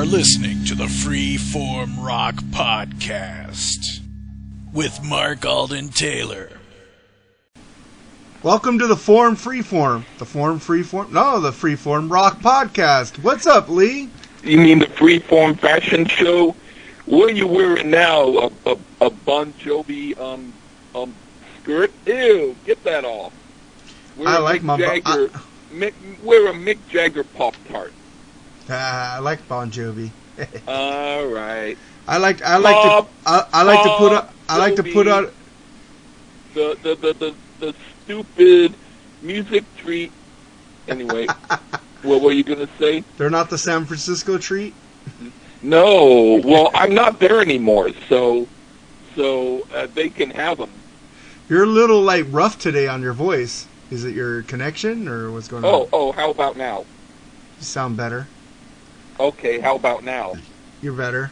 are listening to the Freeform Rock Podcast with Mark Alden Taylor. Welcome to the Form Freeform. The Form Freeform? No, the Freeform Rock Podcast. What's up, Lee? You mean the Freeform Fashion Show? What are you wearing now? A, a, a Bon Jovi um, um, skirt? Ew, get that off. Wear I a like Mick my Bo- Jagger. Mick, wear a Mick Jagger Pop Tart. I like Bon Jovi. All right. I like I like Pop- to I, I like to put on I like to put on The the the the, the stupid music treat. Anyway, what were you gonna say? they're not the San Francisco treat. No. Well, I'm not there anymore, so so uh, they can have them. You're a little like rough today on your voice. Is it your connection or what's going Oh on? Oh, oh, how about now? You sound better. Okay, how about now? You're better.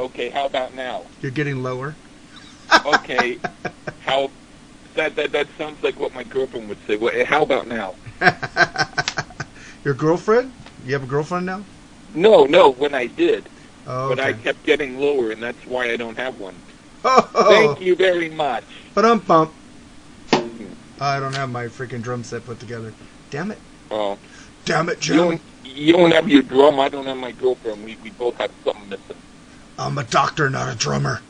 Okay, how about now? You're getting lower. Okay, how that that that sounds like what my girlfriend would say. Well, eh, how about now? your girlfriend? You have a girlfriend now? No, no, when I did, Oh, but I kept getting lower, and that's why I don't have one. Oh, Thank you very much. But I'm bump. Mm-hmm. I don't have my freaking drum set put together. Damn it. Oh, Damn it, Joe. Don't you don't have your drum. I don't have my girlfriend. We we both have something missing. I'm a doctor, not a drummer.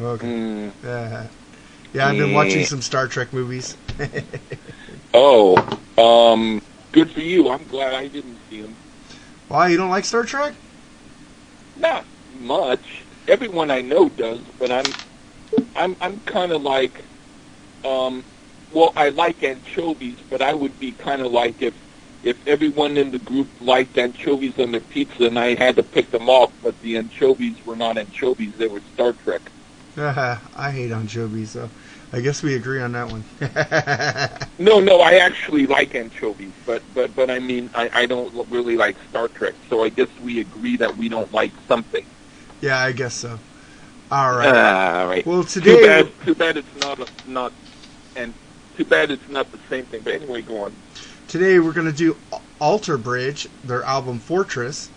Okay. Mm. Uh, yeah, I've been watching some Star Trek movies. Oh, um, good for you. I'm glad I didn't see them. Why, you don't like Star Trek? Not much. Everyone I know does, but I'm I'm I'm kind of like um well, I like anchovies, but I would be kind of like if if everyone in the group liked anchovies on their pizza and I had to pick them off, but the anchovies were not anchovies, they were Star Trek. Uh, I hate anchovies, so I guess we agree on that one. No, no, I actually like anchovies, but but but I mean, I I don't really like Star Trek, so I guess we agree that we don't like something. yeah, I guess so. All right. All right. well, Too today bad. Too bad it's not a, not, and too bad it's not the same thing. But anyway, go on. Today we're gonna do Alter Bridge, their album Fortress,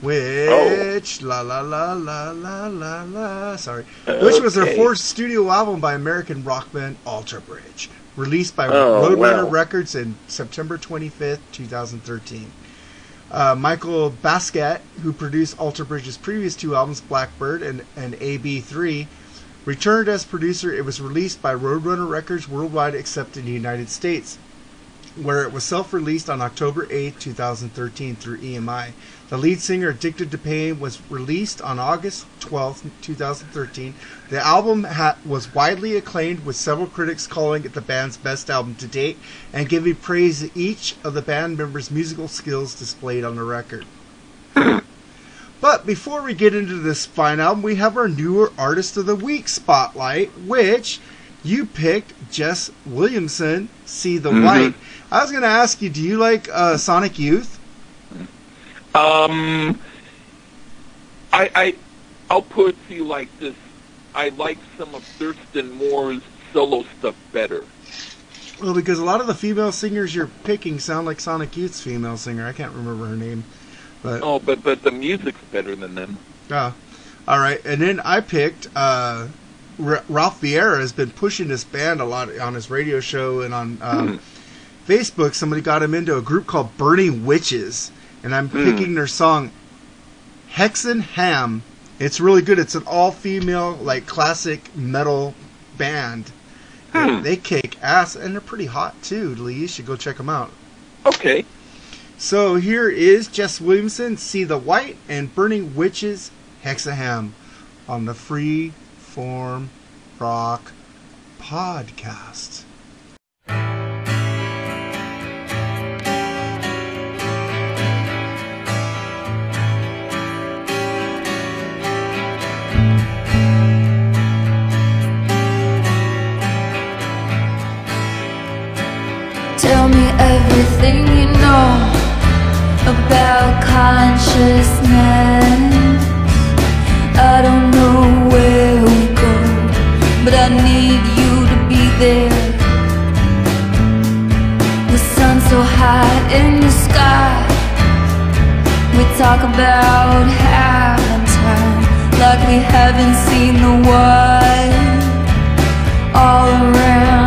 which la la la la la la la. Sorry, which was their fourth studio album by American rock band Alter Bridge, released by Oh, Roadrunner wow. Records in September 25th, 2013. Uh, Michael Baskette, who produced Alter Bridge's previous two albums, Blackbird and, and AB3, returned as producer. It was released by Roadrunner Records worldwide except in the United States, where it was self released on October 8, 2013 through EMI. The lead singer, Addicted to Pain, was released on August 12, 2013. The album ha- was widely acclaimed, with several critics calling it the band's best album to date and giving praise to each of the band members' musical skills displayed on the record. But before we get into this fine album, we have our newer artist of the week spotlight, which you picked Jess Williamson, See the Mhm. White. I was going to ask you, do you like uh, Sonic Youth? Um, I I I'll put it to you like this. I like some of Thurston Moore's solo stuff better. Well, because a lot of the female singers you're picking sound like Sonic Youth's female singer. I can't remember her name. But Oh, but but the music's better than them. Uh, all right, and then I picked uh, R- Ralph Vieira has been pushing this band a lot on his radio show and on um, Facebook. Somebody got him into a group called Burning Witches, and I'm Hmm. picking their song Hexen Ham. It's really good. It's an all-female like classic metal band. Hmm. They kick ass, and they're pretty hot too. Lee, you should go check them out. Okay. So here is Jess Williamson, See the White, and Burning Witches, Hexaham, on the Free Form Rock Podcast. Tell me everything you know about consciousness. there. The sun so high in the sky. We talk about having time Like we haven't seen the world All around.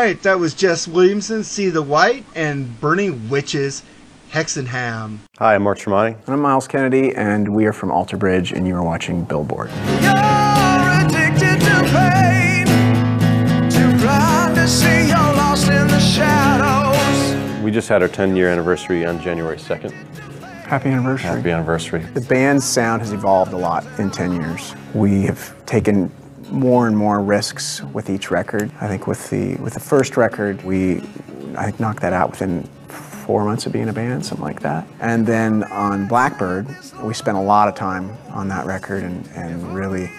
Right, that was Jess Williamson, See the White, and Burning Witches, Hexenham. Hi, I'm Mark Tremonti. And I'm Myles Kennedy, and we are from Alter Bridge, and you are watching Billboard. You're addicted to pain, to see you're lost in the shadows. We just had our 10 year anniversary on January 2nd. Happy anniversary. Happy anniversary. The band's sound has evolved a lot in 10 years. We have taken more and more risks with each record. I think with the with the first record, we I knocked that out within four months of being a band, something like that. And then on Blackbird, we spent a lot of time on that record and, and really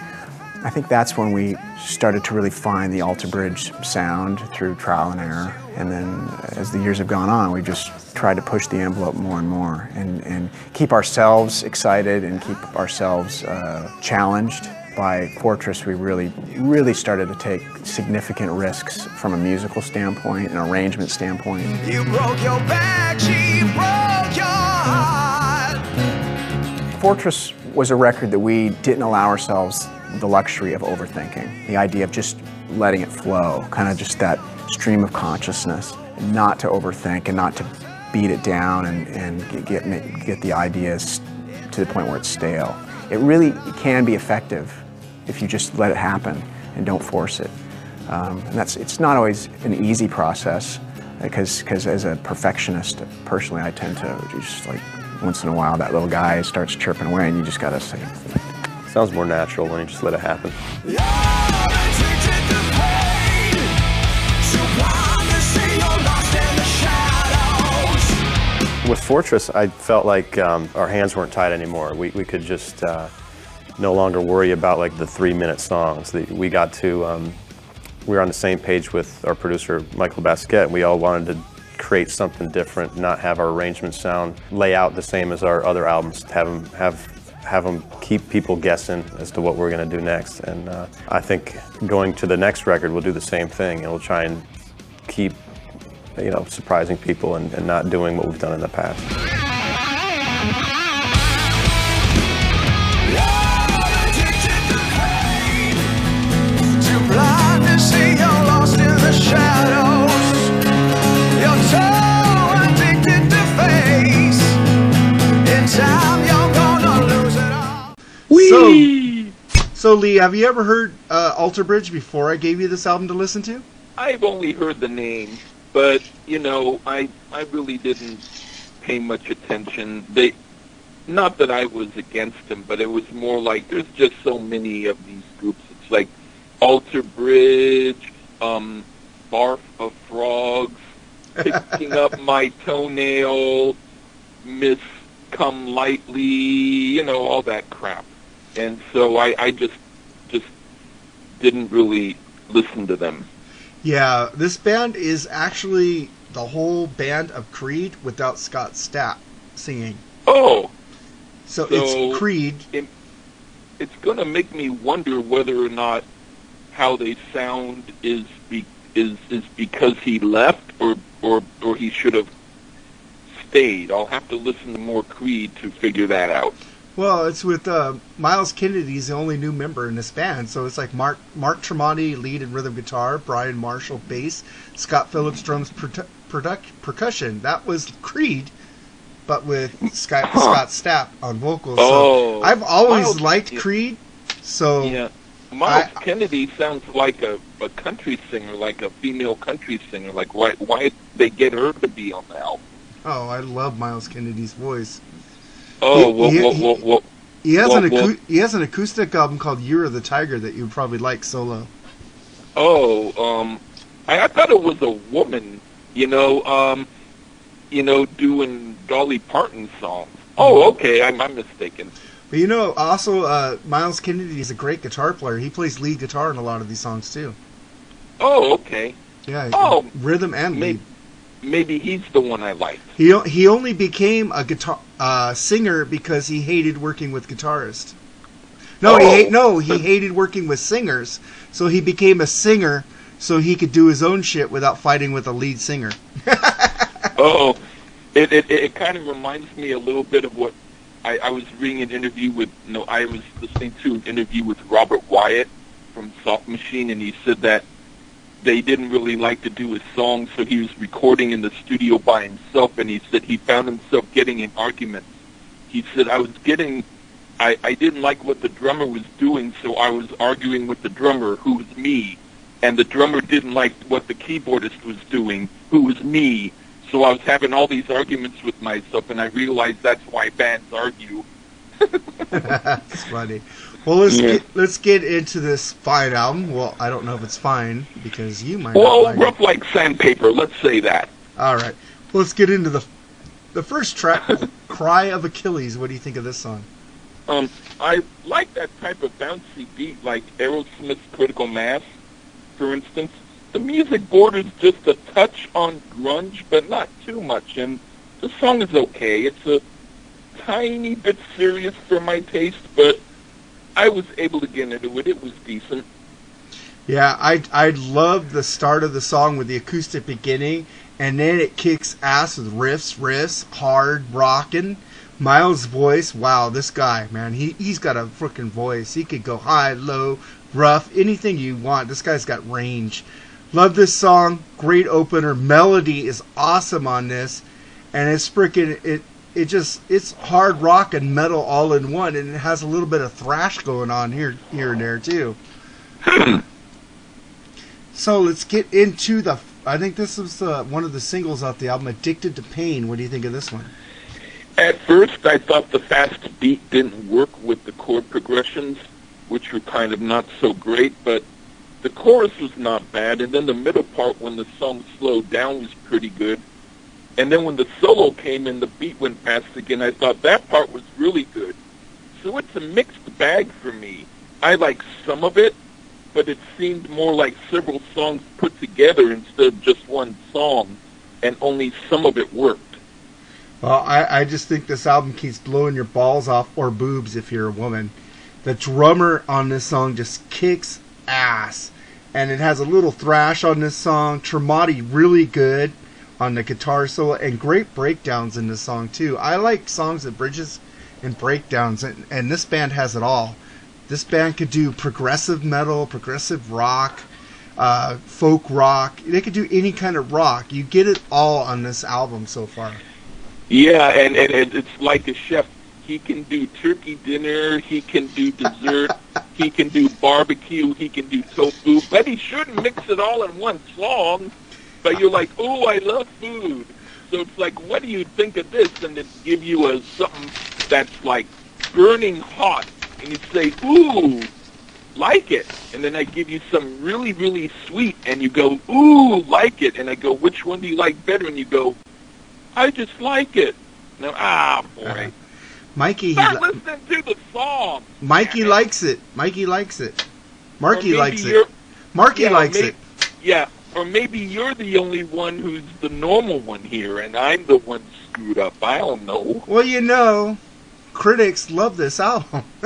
I think that's when we started to really find the Alter Bridge sound through trial and error. And then as the years have gone on, we just tried to push the envelope more and more and, and keep ourselves excited and keep ourselves uh, challenged. By Fortress, we really, really started to take significant risks from a musical standpoint, an arrangement standpoint. You broke your back, she broke your heart. Fortress was a record that we didn't allow ourselves the luxury of overthinking. The idea of just letting it flow, kind of just that stream of consciousness, not to overthink and not to beat it down and, and get, get, get the ideas to the point where it's stale. It really can be effective if you just let it happen and don't force it. Um, and that's, it's not always an easy process because as a perfectionist, personally, I tend to just like once in a while that little guy starts chirping away and you just gotta say, Sounds more natural when you just let it happen. You're addicted to pain, too blind to see you're lost in the shadows. With Fortress, I felt like um, our hands weren't tied anymore. We, we could just uh, no longer worry about like the three minute songs. We got to, um, we were on the same page with our producer, Michael Baskette. We all wanted to create something different, not have our arrangements sound, lay out the same as our other albums, have them, have, have them keep people guessing as to what we're going to do next. And uh, I think going to the next record, we'll do the same thing and we'll try and keep, you know, surprising people and, and not doing what we've done in the past. All. So, so Lee, have you ever heard uh, Alter Bridge before I gave you this album to listen to? I've only heard the name, but you know, I I really didn't pay much attention. They, not that I was against them, but it was more like there's just so many of these groups. It's like Alter Bridge, um, Barf of Frogs, Picking Up My Toenail, Miss Come Lightly, you know, all that crap. And so I, I just just didn't really listen to them. Yeah, this band is actually the whole band of Creed without Scott Stapp singing. Oh, So, So- it's Creed. it, it's going to make me wonder whether or not how they sound is be, is is because he left or or or he should have stayed. I'll have to listen to more Creed to figure that out. Well, it's with uh, Myles Kennedy's the only new member in this band, so it's like Mark Mark Tremonti lead and rhythm guitar, Brian Marshall bass, Scott Phillips drums produ- produc- percussion. That was Creed, but with Scott, Scott Stapp on vocals. Oh. so I've always Myles- liked. Creed, so Yeah. Myles I- Kennedy sounds like a, a country singer, like a female country singer. Like why why did they get her to be on the album? oh, I love Myles Kennedy's voice. Oh, He- well, he- well, he- well, well, He has Well, an well- he has an acoustic album called Year of the Tiger that you probably like solo. Oh, um, I, I thought it was a woman, you know, um, you know, doing Dolly Parton songs. Oh, okay, I'm, I'm mistaken. But you know, also uh, Myles Kennedy is a great guitar player. He plays lead guitar in a lot of these songs too. Oh, okay. Yeah, Oh, rhythm and lead. Maybe, maybe he's the one I like. He he only became a guitar uh, singer because he hated working with guitarists. No, he Oh. hate, no he hated working with singers. So he became a singer so he could do his own shit without fighting with a lead singer. Oh, it, it it kind of reminds me a little bit of what I, I was reading an interview with. No, I was listening to an interview with Robert Wyatt from Soft Machine, and he said that they didn't really like to do his songs, so he was recording in the studio by himself, and he said he found himself getting in arguments. He said, I was getting, I, I didn't like what the drummer was doing, so I was arguing with the drummer, who was me, and the drummer didn't like what the keyboardist was doing, who was me, so I was having all these arguments with myself, and I realized that's why bands argue. That's funny. Well, let's Yeah. get let's get into this fine album. Well, I don't know if it's fine because you might. Well, not like rough like sandpaper, let's say that. All right. Well, let's get into the the first track, "Cry of Achilles." What do you think of this song? Um, I like that type of bouncy beat, like Aerosmith's Critical Mass, for instance. The music borders just a touch on grunge, but not too much, and the song is okay. It's a tiny bit serious for my taste, but I was able to get into it. It was decent. Yeah, I I love the start of the song with the acoustic beginning, and then it kicks ass with riffs, riffs, hard rocking. Myles' voice, wow, this guy, man, he he's got a freaking voice. He could go high, low, rough, anything you want. This guy's got range. Love this song. Great opener. Melody is awesome on this, and it's freaking it. It just it's hard rock and metal all in one, and it has a little bit of thrash going on here here and there too. So let's get into the. I think this was uh, one of the singles off the album, "Addicted to Pain." What do you think of this one? At first, I thought the fast beat didn't work with the chord progressions, which were kind of not so great, but the chorus was not bad, and then the middle part when the song slowed down was pretty good. And then when the solo came in, the beat went fast again. I thought that part was really good. So it's a mixed bag for me. I like some of it, but it seemed more like several songs put together instead of just one song, and only some of it worked. Well, I, I just think this album keeps blowing your balls off or boobs if you're a woman. The drummer on this song just kicks ass, and it has a little thrash on this song. Tremonti really good on the guitar solo, and great breakdowns in this song too. I like songs that bridges and breakdowns, and, and this band has it all. This band could do progressive metal, progressive rock, uh, folk rock. They could do any kind of rock. You get it all on this album so far. Yeah, and, and, and it's like a chef. He can do turkey dinner. He can do dessert. he can do barbecue. He can do tofu. But he shouldn't mix it all in one song. But you're like, oh, I love food. So it's like, what do you think of this? And it give you a something that's like burning hot, and you say, ooh, like it. And then I give you some really, really sweet, and you go, ooh, like it. And I go, which one do you like better? And you go, I just like it. Now, ah, boy. Mikey, he, li- listening to the song. Mikey likes it. Mikey likes it. Marky likes it. Marky yeah, likes may- it. Yeah, or maybe you're the only one who's the normal one here, and I'm the one screwed up. I don't know. Well, you know, critics love this album.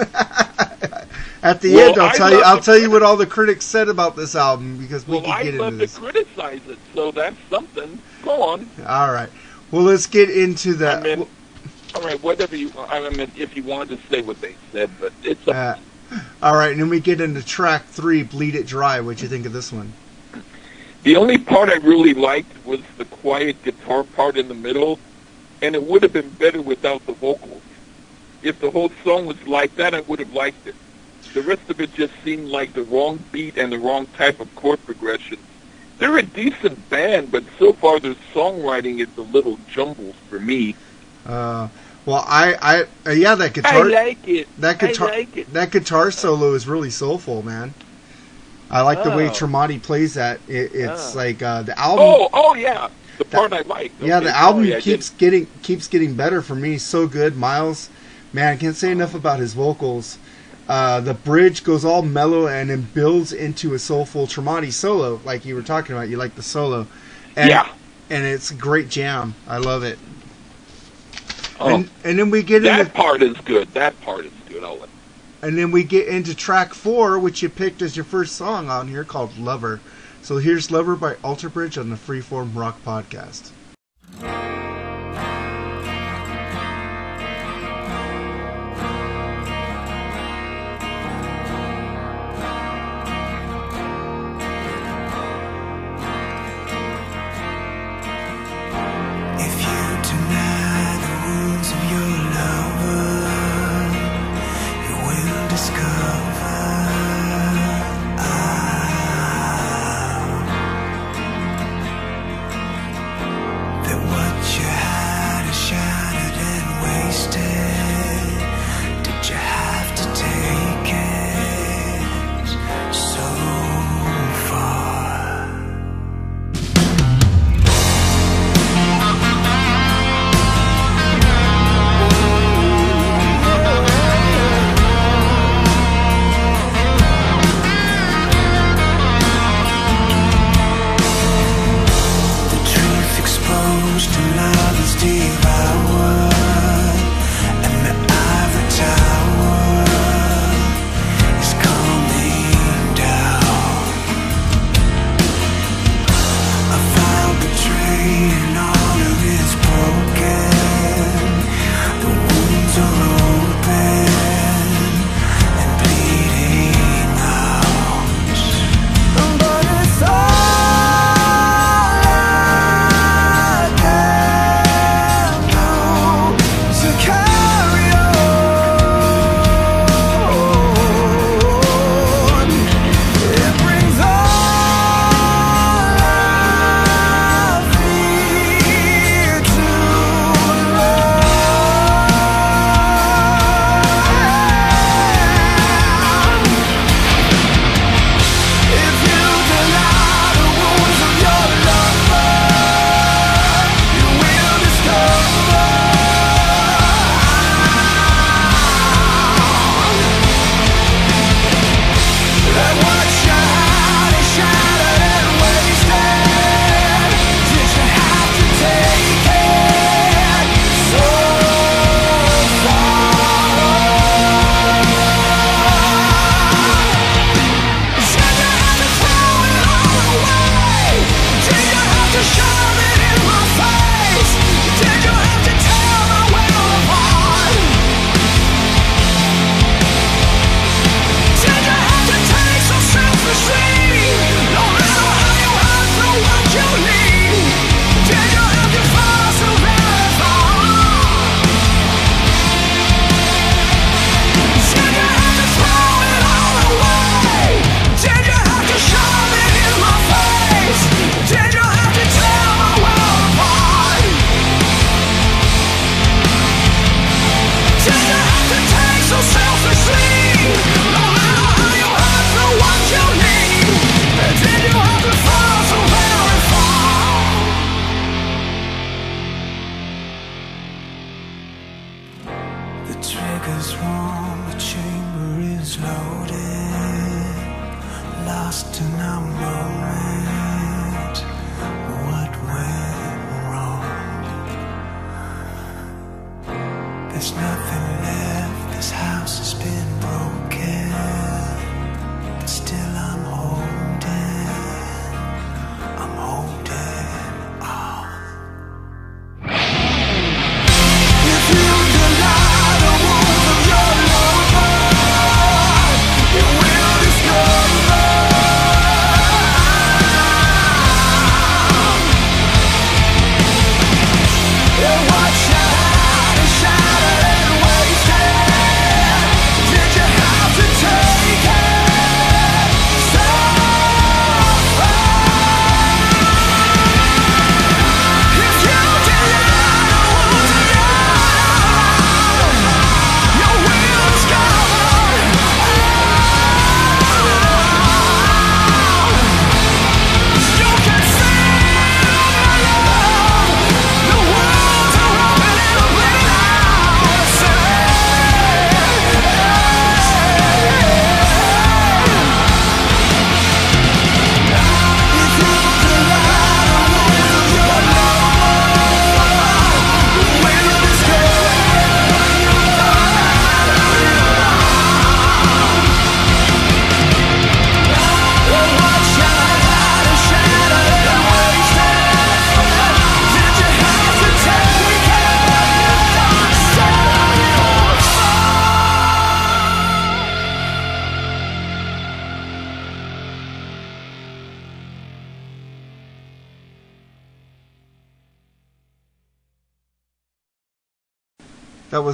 At the Well, end, I'll I tell you. I'll tell you what all the critics said about this album because we Well, can I get love into to criticize it, so that's something. Go on. All right. Well, let's get into the. I mean, all right, whatever you. I mean, if you wanted to say what they said, but it's. A, uh, all right, and then we get into track three, "Bleed It Dry." What you think of this one? The only part I really liked was the quiet guitar part in the middle, and it would have been better without the vocals. If the whole song was like that, I would have liked it. The rest of it just seemed like the wrong beat and the wrong type of chord progression. They're a decent band, but so far their songwriting is a little jumbled for me. Uh, well, I, I, uh, yeah, that guitar, I like it. that guitar, I like it. that guitar solo is really soulful, man. I like the way Oh. Tremonti plays that. It, it's Oh. like uh, the album. Oh, oh yeah, the part I like. Yeah, the album sorry, I keeps getting keeps getting better for me. So good, Myles. Man, I can't say enough about his vocals. Uh, the bridge goes all mellow and then builds into a soulful Tremonti solo, like you were talking about. You like the solo, and, Yeah. and it's a great jam. I love it. Oh, And and then we get that into part is good. That part is good. I'll let and then we get into track four, which you picked as your first song on here, called "Lover." So here's "Lover" by Alter Bridge on the Freeform Rock Podcast.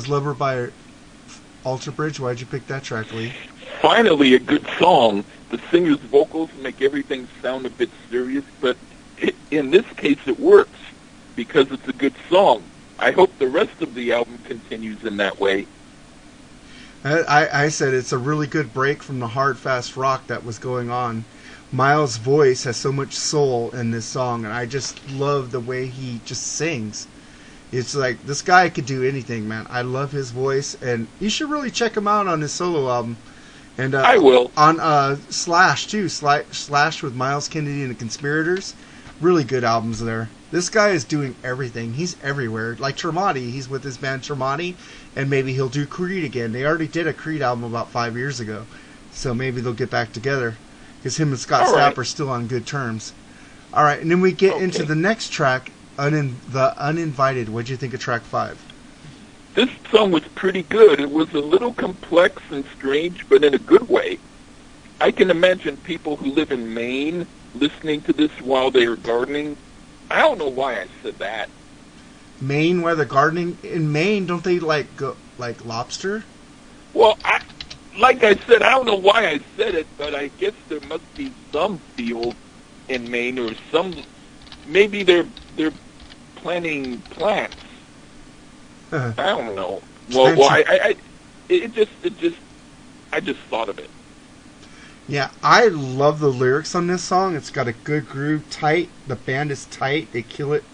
was Lover by Alter Bridge. Why'd you pick that track, Lee? Finally, a good song. The singer's vocals make everything sound a bit serious, but it, in this case, it works because it's a good song. I hope the rest of the album continues in that way. I, I said it's a really good break from the hard, fast rock that was going on. Myles' voice has so much soul in this song, and I just love the way he just sings it's like this guy could do anything, man. I love his voice, and you should really check him out on his solo album. And uh, I will on uh, Slash too. Slash, Slash with Myles Kennedy and the Conspirators, really good albums there. This guy is doing everything. He's everywhere. Like Tremonti, he's with his band Tremonti, and maybe he'll do Creed again. They already did a Creed album about five years ago, so maybe they'll get back together because him and Scott All Stapp right. are still on good terms. All right, and then we get okay. into the next track, unin- the Uninvited. What'd you think of track five? This song was pretty good. It was a little complex and strange, but in a good way. I can imagine people who live in Maine listening to this while they are gardening. I don't know why I said that. Maine, where the gardening in Maine, don't they like go like lobster? Well, I, like I said, I don't know why I said it, but I guess there must be some field in Maine or some. Maybe they're they're planting plants. Uh, I don't know. Well, well, I, I, I it just it just I just thought of it. yeah, I love the lyrics on this song. It's got a good groove, tight. The band is tight. They kill it,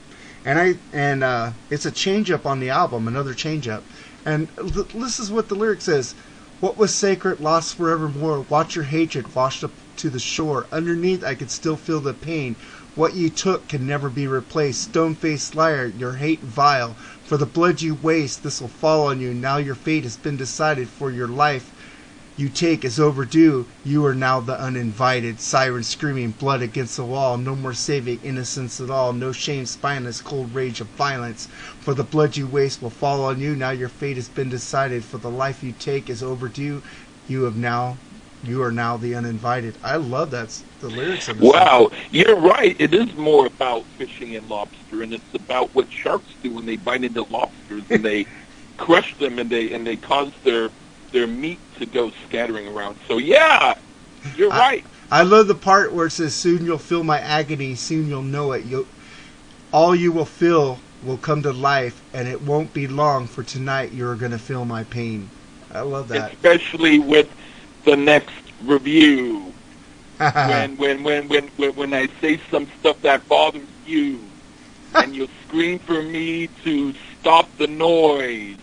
and I and uh, it's a change up on the album, another change up. And l- this is what the lyric says: "What was sacred, lost forevermore. Watch your hatred washed up to the shore. Underneath, I could still feel the pain. What you took can never be replaced. Stone-faced liar, your hate vile. For the blood you waste, this will fall on you. Now your fate has been decided. For your life you take is overdue. You are now the uninvited. Siren screaming, blood against the wall. No more saving innocence at all. No shame, spineless, cold rage of violence. For the blood you waste will fall on you. Now your fate has been decided. For the life you take is overdue. You have now, you are now the uninvited. I love that. The lyrics of this. song. Wow, you're right. It is more about fishing and lobster, and it's about what sharks do when they bite into lobsters and they crush them and they and they cause their their meat to go scattering around. So yeah, you're I- right. I love the part where it says, "Soon you'll feel my agony. Soon you'll know it. You, all you will feel will come to life, and it won't be long. For tonight, you're gonna feel my pain." I love that. Especially with the next review. when, when, when, when, when, when I say some stuff that bothers you, and you'll scream for me to stop the noise.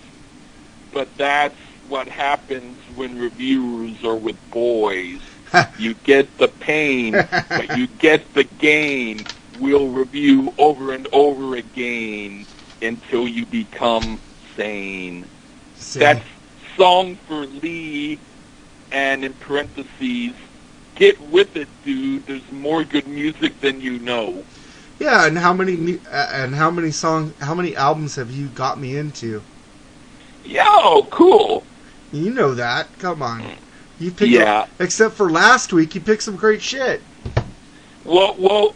But that's what happens when reviewers are with boys. you get the pain, but you get the gain. We'll review over and over again until you become sane. See? That's song for Lee, and in parentheses, get with it, dude. There's more good music than you know. yeah. And how many mu- uh, and how many songs, how many albums have you got me into? Yo, cool. You know that. Come on. You pick. Yeah. Except for last week, you picked some great shit. Well, well,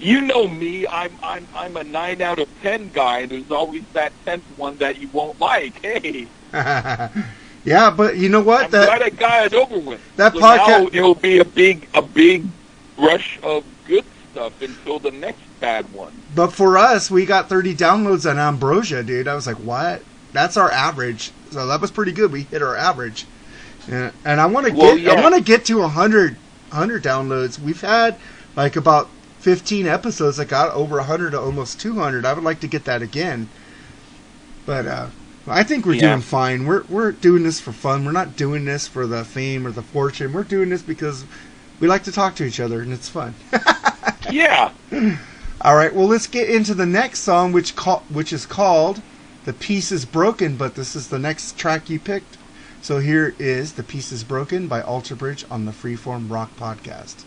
you know me. I'm I'm I'm a nine out of ten guy. There's always that tenth one that you won't like. Hey, yeah, but you know what? I'm that glad I got it over with. that so podcast- it'll be a big a big rush of good stuff until the next bad one. But for us, we got 30 downloads on Ambrosia, dude. I was like, what? That's our average. So that was pretty good. We hit our average. And, and I want to Well, get I want to get to 100 100 downloads. We've had like about 15 episodes that got over 100 to almost 200. I would like to get that again. But uh I think we're Yeah. doing fine. We're we're doing this for fun. We're not doing this for the fame or the fortune. We're doing this because we like to talk to each other and it's fun. Yeah. All right, well, let's get into the next song, which call, which is called "The Peace Is Broken," but this is the next track you picked. So here is "The Peace Is Broken" by Alter Bridge on the Freeform Rock Podcast.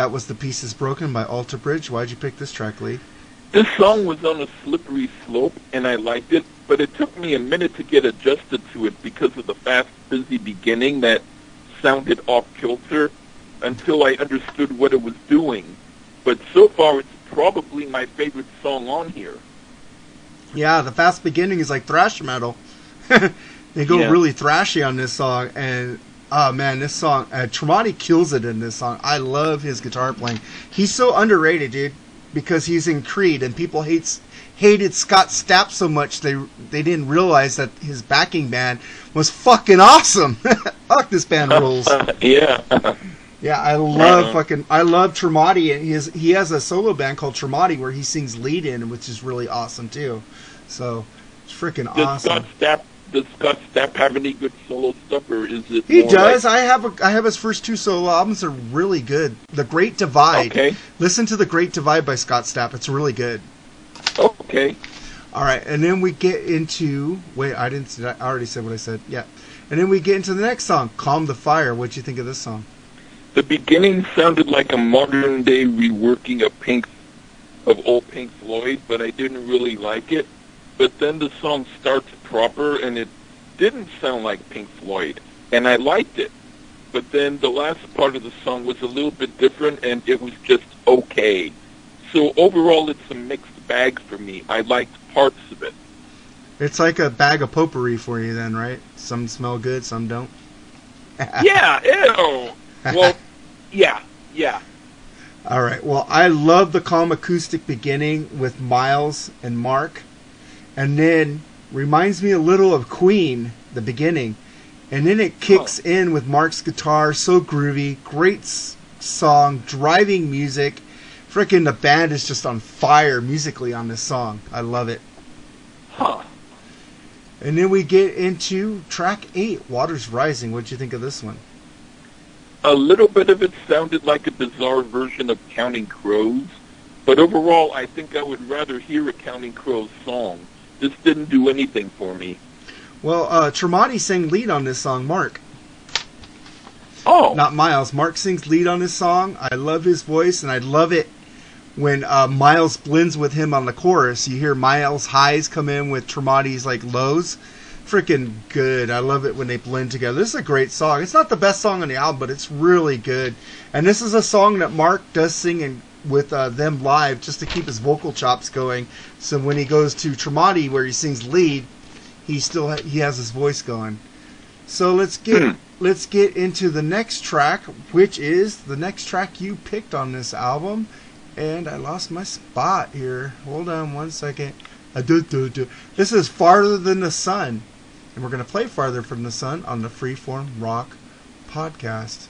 That was The Peace Is Broken by Alter Bridge. Why'd you pick this track, Lee? This song was on a slippery slope, and I liked it, but it took me a minute to get adjusted to it because of the fast, busy beginning that sounded off kilter until I understood what it was doing. But so far, it's probably my favorite song on here. Yeah, the fast beginning is like thrash metal. they go Yeah. really thrashy on this song, and oh man, this song, uh, Tremonti kills it in this song. I love his guitar playing. He's so underrated, dude, because he's in Creed, and people hates hated Scott Stapp so much they they didn't realize that his backing band was fucking awesome. Fuck, this band rules. yeah. Yeah, I love Uh-huh. fucking I love Tremonti and he has he has a solo band called Tremonti where he sings lead in, which is really awesome too. So it's freaking awesome. Scott Stapp does Scott Stapp have any good solo stuff, or is it He does. Like, I have a, I have his first two solo albums. They're really good. The Great Divide. okay, Listen to The Great Divide by Scott Stapp. It's really good. okay. All right, and then we get into wait. I didn't. I already said what I said. Yeah, and then we get into the next song, "Calm the Fire." What'd you think of this song? The beginning sounded like a modern day reworking of Pink of old Pink Floyd, but I didn't really like it. But then the song starts proper and it didn't sound like Pink Floyd and I liked it. But then the last part of the song was a little bit different and it was just okay. So overall it's a mixed bag for me. I liked parts of it. It's like a bag of potpourri for you, then, right? Some smell good, some don't. yeah, ew. Well, yeah, yeah. All right. Well, I love the calm acoustic beginning with Myles and Mark, and then reminds me a little of Queen, the beginning, and then it kicks oh. in with Mark's guitar, so groovy, great s- song, driving music. Freaking the band is just on fire musically on this song. I love it. Huh. And then we get into track eight, Waters Rising. What'd you think of this one? A little bit of it sounded like a bizarre version of Counting Crows, but overall, I think I would rather hear a Counting Crows song. This didn't do anything for me. Well, uh, Tremonti sang lead on this song, Mark. Oh, not Myles. Mark sings lead on this song. I love his voice, and I love it when uh, Myles blends with him on the chorus. You hear Myles' highs come in with Tremonti's like lows. Freaking good. I love it when they blend together. This is a great song. It's not the best song on the album, but it's really good. And this is a song that Mark does sing in, with uh, them live just to keep his vocal chops going. So when he goes to Tremonti where he sings lead, he still ha- he has his voice going. So let's get let's get into the next track, which is the next track you picked on this album. And I lost my spot here. Hold on one second. Do, do, do. This is Farther Than the Sun. And we're going to play Farther from the Sun on the Freeform Rock podcast.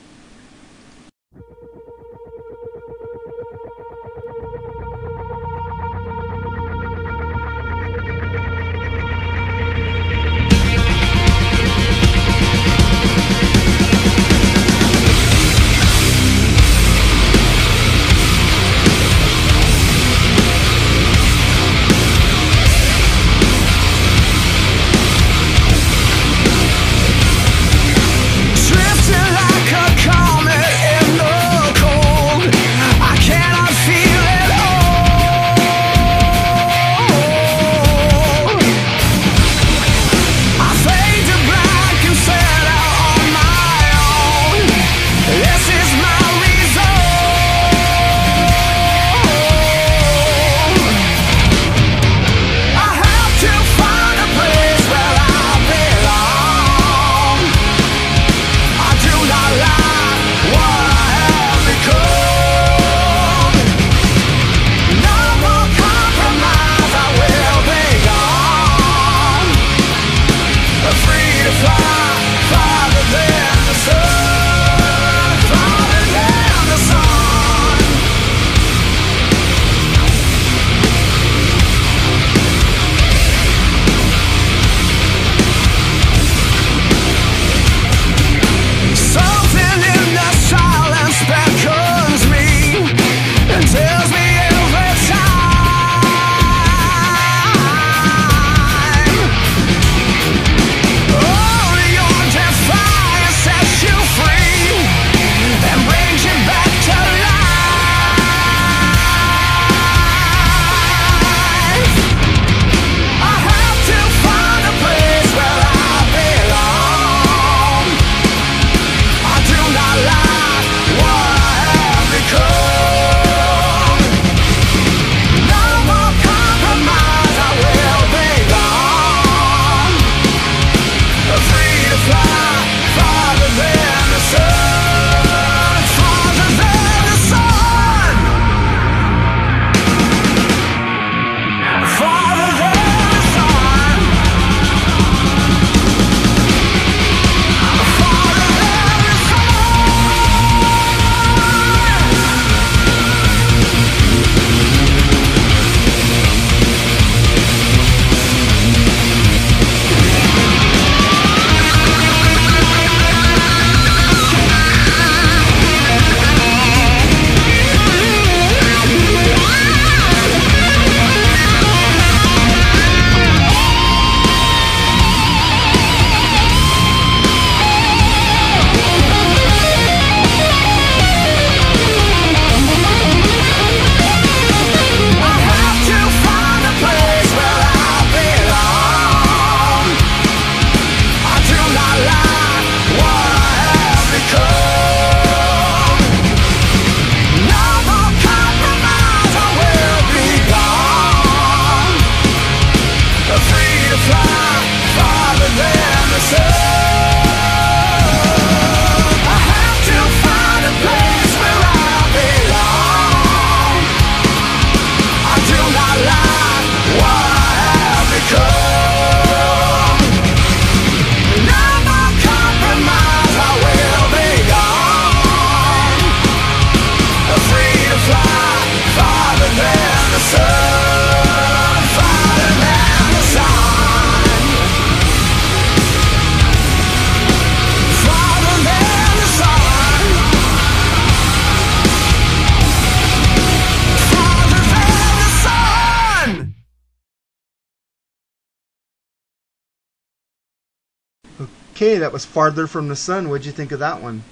That was farther from the sun. What'd you think of that one?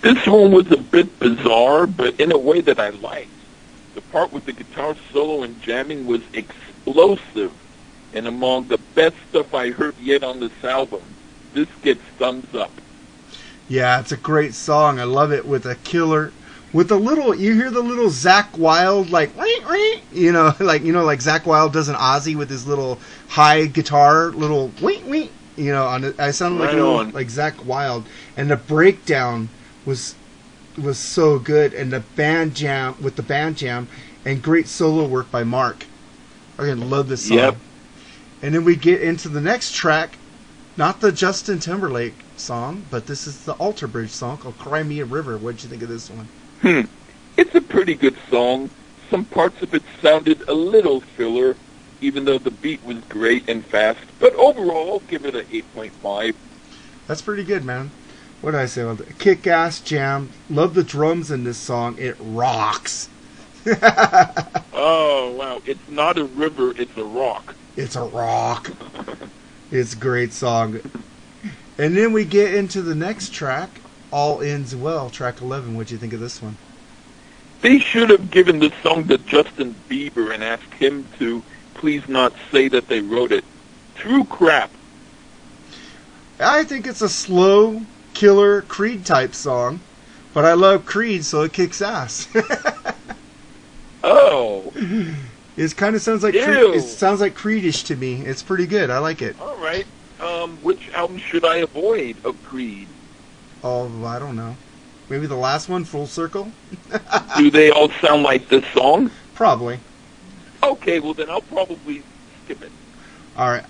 This one was a bit bizarre, but in a way that I liked. The part with the guitar solo and jamming was explosive and among the best stuff I heard yet on this album. This gets thumbs up. Yeah, it's a great song. I love it with a killer, with a little. You hear the little Zakk Wylde like, you know, like you know, like Zakk Wylde does an Ozzy with his little high guitar, little wee wee. You know, on it, I sounded like Right little, like Zakk Wylde, and the breakdown was was so good, and the band jam with the band jam, and great solo work by Mark. I love this song. Yep. And then we get into the next track, not the Justin Timberlake song, but this is the Alter Bridge song called Cry a River. What'd you think of this one? Hmm. It's a pretty good song. Some parts of it sounded a little filler, even though the beat was great and fast. But overall, I'll give it an 8.5. That's pretty good, man. What did I say about? Kick ass jam. Love the drums in this song. It rocks. Oh, wow. It's not a river, it's a rock. It's a rock. It's a great song. And then we get into the next track, All Ends Well, track 11. What'd you think of this one? They should have given this song to Justin Bieber and asked him to please not say that they wrote it. True crap. I think it's a slow, killer Creed type song, but I love Creed, so it kicks ass. Oh, it kind of sounds like Ew. Creed, it sounds like Creedish to me. It's pretty good. I like it. all right. Um, which album should I avoid of Creed? Oh, I don't know. Maybe the last one, Full Circle. Do they all sound like this song? Probably. Okay, well then I'll probably skip it. All right.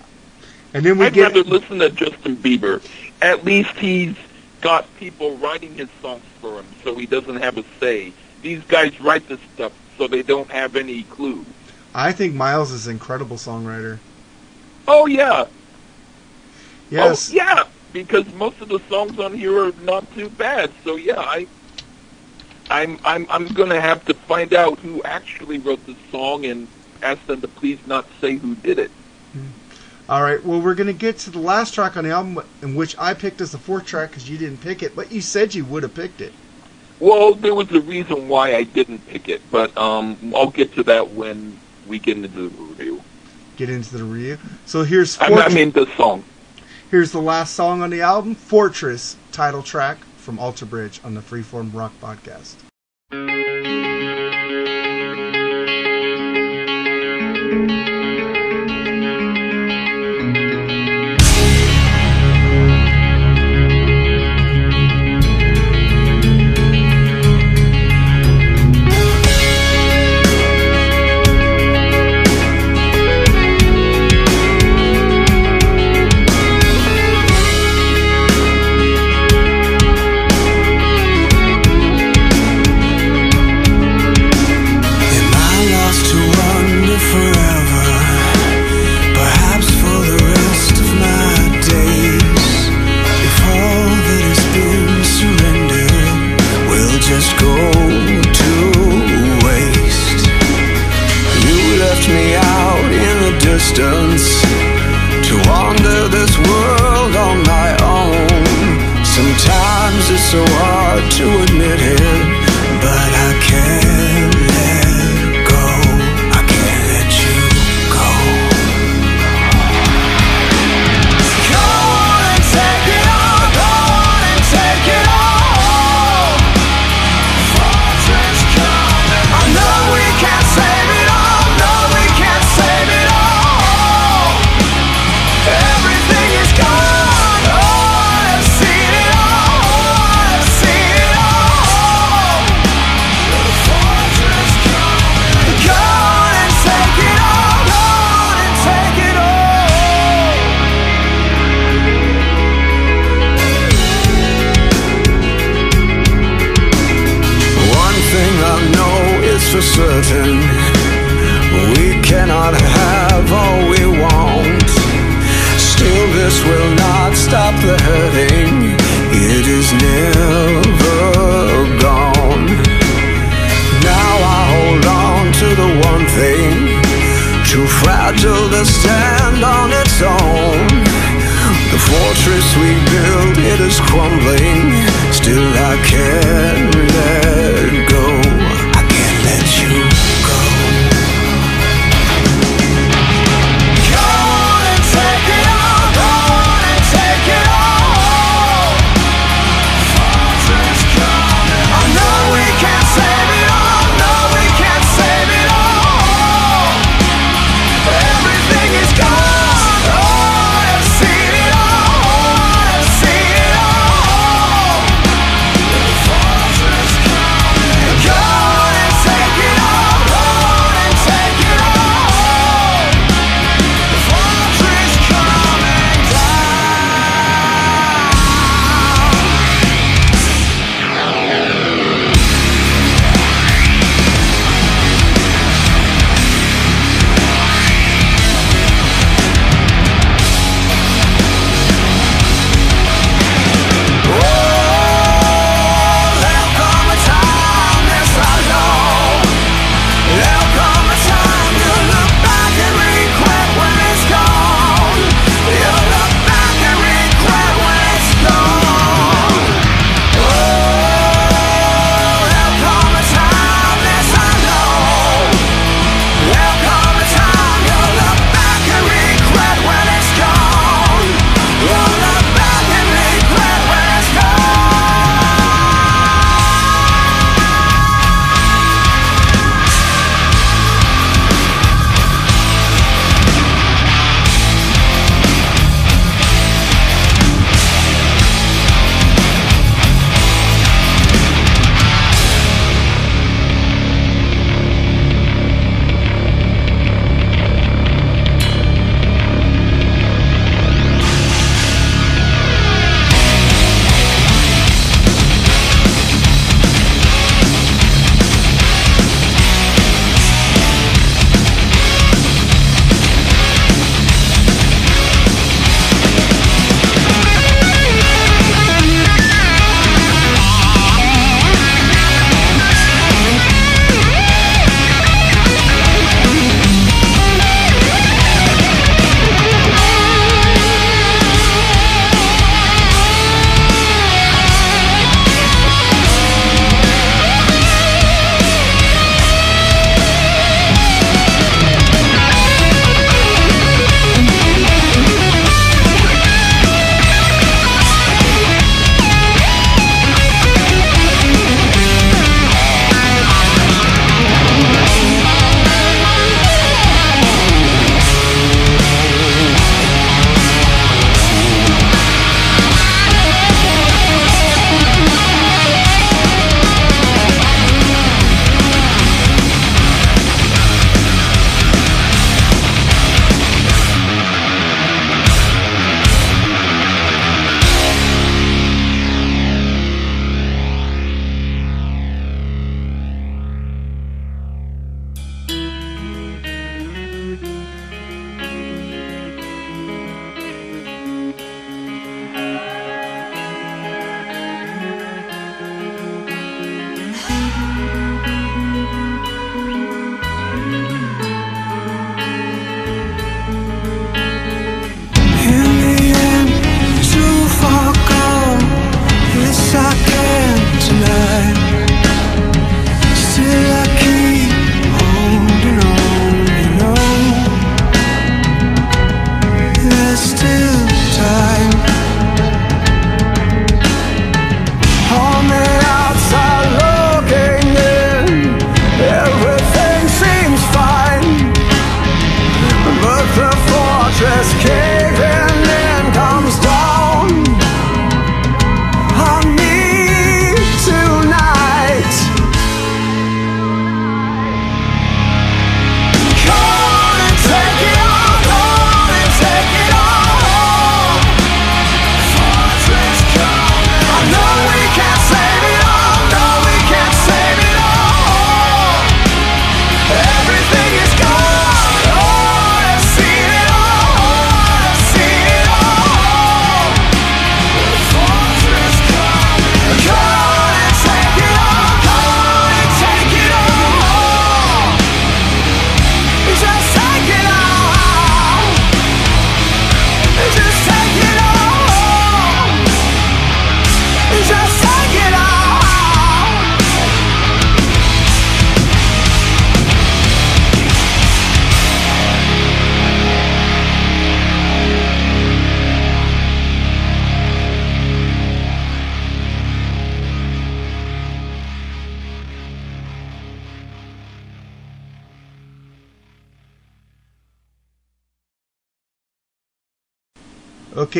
And then we I'd get rather listen to Justin Bieber. At least he's got people writing his songs for him, so he doesn't have a say. These guys write this stuff, so they don't have any clue. I think Myles is an incredible songwriter. Oh yeah, oh, Yes. oh yeah, because most of the songs on here are not too bad. So yeah, I, I'm I'm I'm gonna have to find out who actually wrote the song and ask them to please not say who did it. All right. Well, we're gonna get to the last track on the album, in which I picked as the fourth track because you didn't pick it, but you said you would have picked it. Well, there was a reason why I didn't pick it, but um, I'll get to that when we get into the review. Get into the review. So here's Fort- I mean the song. here's the last song on the album, Fortress, title track from Alter Bridge on the Freeform Rock podcast.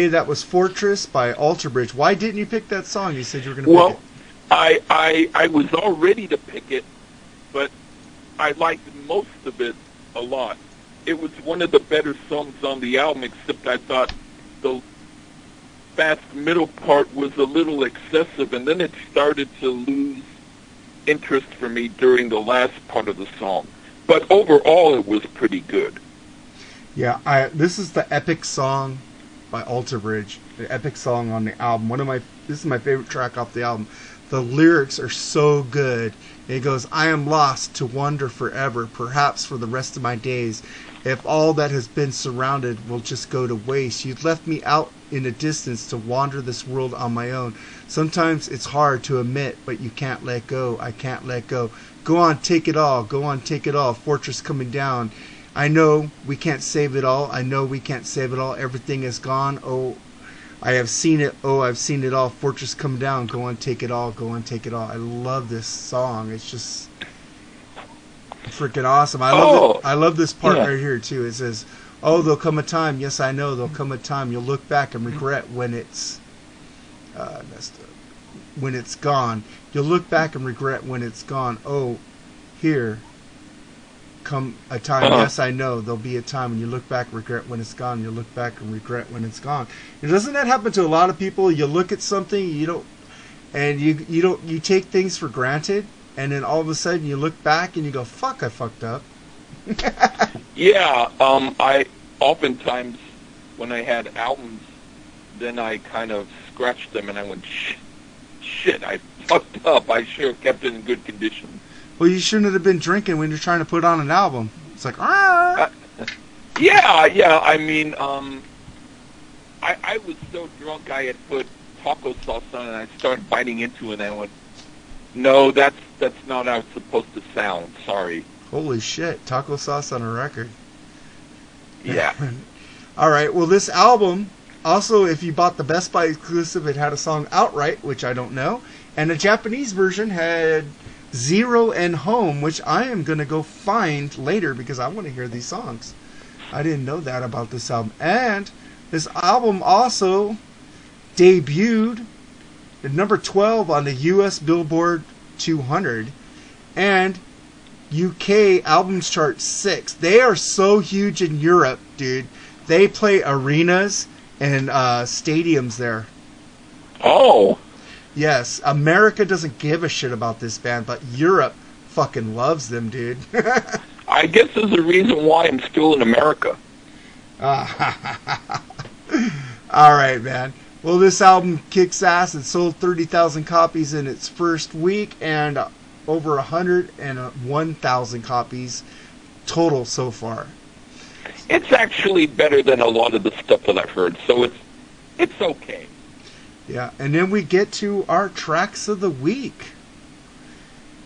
That was Fortress by Alter Bridge. Why didn't you pick that song? You said you were going to Well, pick it. I, I I was all ready to pick it, but I liked most of it a lot. It was one of the better songs on the album, except I thought the fast middle part was a little excessive, and then it started to lose interest for me during the last part of the song. But overall, it was pretty good. Yeah, I this is the epic song by Alter Bridge. The epic song on the album. One of my this is my favorite track off the album. The lyrics are so good. It goes, I am lost to wander forever, perhaps for the rest of my days. If all that has been surrounded will just go to waste. You've left me out in the distance to wander this world on my own. Sometimes it's hard to admit, but you can't let go. I can't let go. Go on, take it all. Go on, take it all. Fortress coming down. I know we can't save it all. I know we can't save it all. Everything is gone. Oh, I have seen it. Oh, I've seen it all. Fortress come down. Go on, take it all. Go on, take it all. I love this song. It's just freaking awesome. I love Oh, it. I love this part yeah. right here too. It says, "Oh, there'll come a time. Yes, I know. There'll come a time. You'll look back and regret when it's uh, messed up. When it's gone. You'll look back and regret when it's gone. Oh, here." Come a time, Uh-huh. yes, I know. There'll be a time when you look back, regret when it's gone. You look back and regret when it's gone. And doesn't that happen to a lot of people? You look at something, you don't, and you you don't you take things for granted, and then all of a sudden you look back and you go, "Fuck, I fucked up." Yeah, um, I oftentimes when I had albums, then I kind of scratched them and I went, Sh- shit, I fucked up. I sure kept it in good condition. Well, you shouldn't have been drinking when you're trying to put on an album. It's like, ah. Yeah, yeah. I mean, um, I I was so drunk I had put taco sauce on and I started biting into it and I went, no, that's that's not how it's supposed to sound. Sorry. Holy shit, taco sauce on a record. Yeah. All right. Well, this album also, if you bought the Best Buy exclusive, it had a song outright, which I don't know, and the Japanese version had Zero and Home, which I am gonna go find later because I want to hear these songs. I didn't know that about this album, and this album also debuted at number 12 on the U.S. Billboard 200 and UK albums chart six. They are so huge in Europe, dude. They play arenas and uh, stadiums there. Oh. Yes, America doesn't give a shit about this band, but Europe fucking loves them, dude. I guess there's a reason why I'm still in America. All right, man. Well, this album kicks ass. It sold 30,000 copies in its first week and over 101,000 copies total so far. It's actually better than a lot of the stuff that I've heard, so it's it's okay. Yeah, and then we get to our tracks of the week.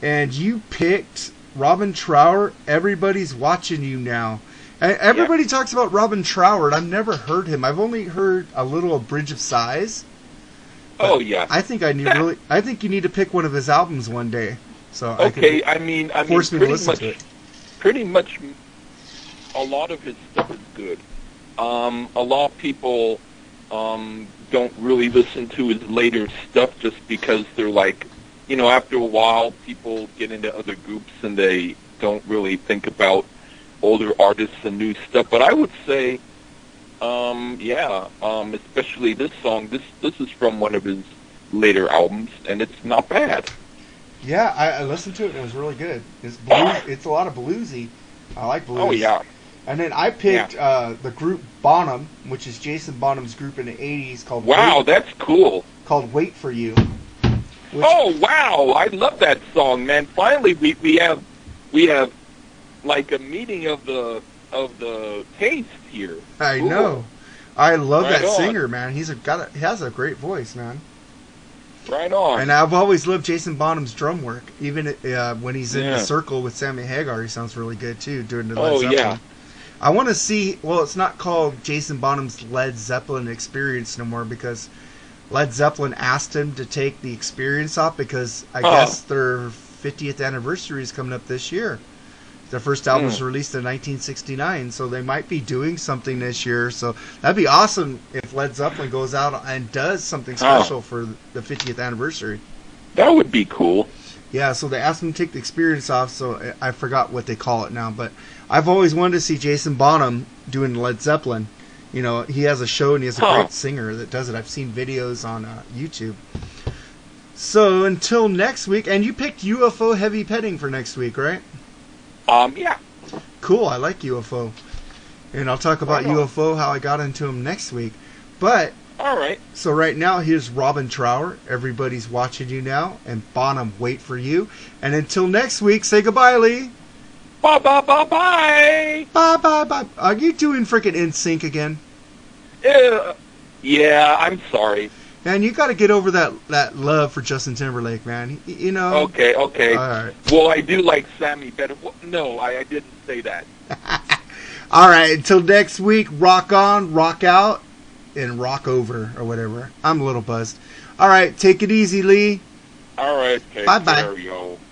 And you picked Robin Trower, Everybody's Watching You Now. Everybody talks about Robin Trower, I've never heard him. I've only heard a little of Bridge of Sighs. Oh yeah. I think I need really I think you need to pick one of his albums one day. So I okay, can I mean, I mean, force me to pretty listen much, to it. pretty much, a lot of his stuff is good. Um, a lot of people um, don't really listen to his later stuff just because they're like, you know, after a while, people get into other groups and they don't really think about older artists and new stuff. But I would say, um, yeah, um, especially this song. This this is from one of his later albums, and it's not bad. Yeah, I, I listened to it and it was really good. It's blues it's a lot of bluesy. I like blues. Oh yeah. And then I picked uh, the group Bonham, which is Jason Bonham's group in the '80s called Wow, Wait, that's cool. called "Wait for You." Oh wow, I love that song, man. Finally, we we have we have like a meeting of the of the taste here. I Cool. know. I love Right that on. singer, man. He's a, got a, he has a great voice, man. Right on. And I've always loved Jason Bonham's drum work. Even uh, when he's in Yeah. the circle with Sammy Hagar, he sounds really good too. Doing the Oh, Zeppelin. I want to see. Well, it's not called Jason Bonham's Led Zeppelin Experience no more because Led Zeppelin asked him to take the experience off because I Oh. guess their 50th anniversary is coming up this year. Their first album was hmm. released in 1969, so they might be doing something this year. So that'd be awesome if Led Zeppelin goes out and does something oh. special for the 50th anniversary. That would be cool. Yeah, so they asked him to take the experience off, so I forgot what they call it now. But I've always wanted to see Jason Bonham doing Led Zeppelin. You know, he has a show and he has a great singer that does it. I've seen videos on uh, YouTube. So until next week, and you picked UFO Heavy Petting for next week, right? Um, yeah. Cool, I like UFO. And I'll talk about. UFO, how I got into him next week. But All right. so right now, here's Robin Trower. Everybody's watching you now, and Bonham wait for you. And until next week, say goodbye, Lee. Bye bye bye bye. Bye bye bye. Are you doing freaking NSYNC again? Uh, yeah, I'm sorry. Man, you got to get over that that love for Justin Timberlake, man. Y- You know. Okay, okay. All right. Well, I do like Sammy better. No, I, I didn't say that. All right. Until next week, rock on, rock out, and rock over or whatever. I'm a little buzzed. All right. Take it easy, Lee. All right. Bye-bye.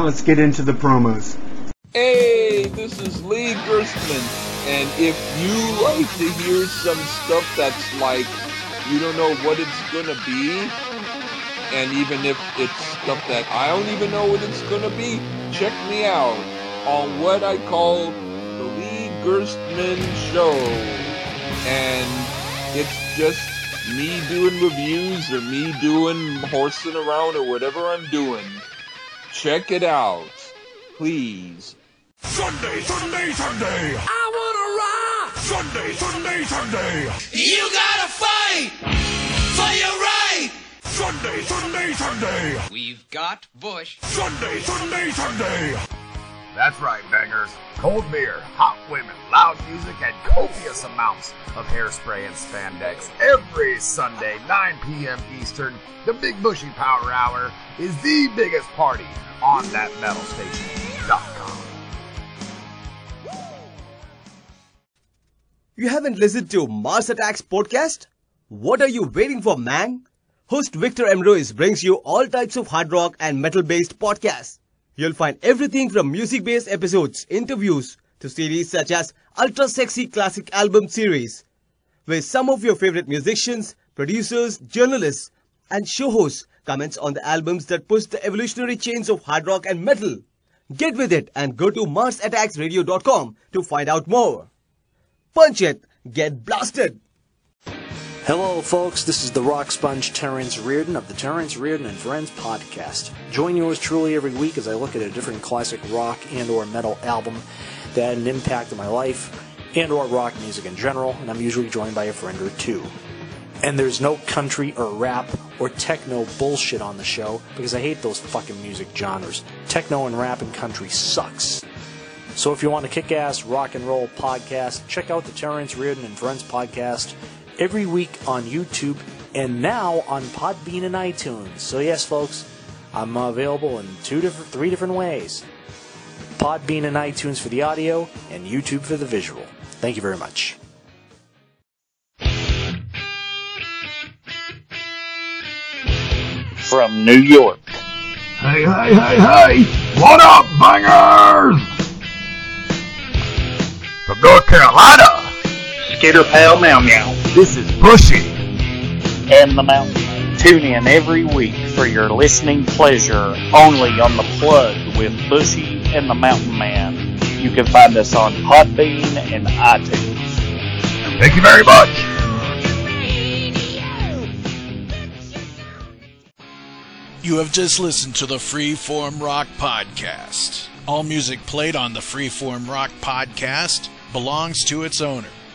Now let's get into the promos. Hey, this is Lee Gerstmann, and if you like to hear some stuff that's like you don't know what it's gonna be, and even if it's stuff that I don't even know what it's gonna be, check me out on what I call the Lee Gerstmann Show, and it's just me doing reviews or me doing horsing around or whatever I'm doing. Check it out, please. Sunday, Sunday, Sunday. I wanna rock. Sunday, Sunday, Sunday. You gotta fight for your right. Sunday, Sunday, Sunday. We've got Bush. Sunday, Sunday, Sunday. That's right, bangers. Cold beer, hot women, loud music, and copious amounts of hairspray and spandex. Every Sunday, 9 p.m. Eastern, the Big Bushy Power Hour is the biggest party on that metal station.com. You haven't listened to Mars Attacks podcast? What are you waiting for, man? Host Victor M. Ruiz brings you all types of hard rock and metal based podcasts. You'll find everything from music based episodes, interviews, to series such as Ultra Sexy Classic Album Series, where some of your favorite musicians, producers, journalists, and show hosts comments on the albums that push the evolutionary chains of hard rock and metal. Get with it and go to MarsAttacksRadio.com to find out more. Punch it, get blasted! Hello, folks. This is the rock sponge Terrence Reardon of the Terrence Reardon and Friends podcast. Join yours truly every week as I look at a different classic rock and/or metal album that had an impact on my life and/or rock music in general, and I'm usually joined by a friend or two. And there's no country or rap or techno bullshit on the show because I hate those fucking music genres. Techno and rap and country sucks. So if you want a kick-ass rock and roll podcast, check out the Terrence Reardon and Friends podcast every week on YouTube and now on Podbean and iTunes. So yes, folks, I'm available in two different, three different ways. Podbean and iTunes for the audio, and YouTube for the visual. Thank you very much. From New York. Hey, hey, hey, hey! What up, bangers? From North Carolina, Skitter Pal Meow Meow. this is Bushy. And the Mountain. Tune in every week for your listening pleasure only on the plug with Bushy and the Mountain Man. You can find us on Podbean and iTunes. Thank you very much. You have just listened to the Freeform Rock Podcast. All music played on the Freeform Rock Podcast belongs to its owner.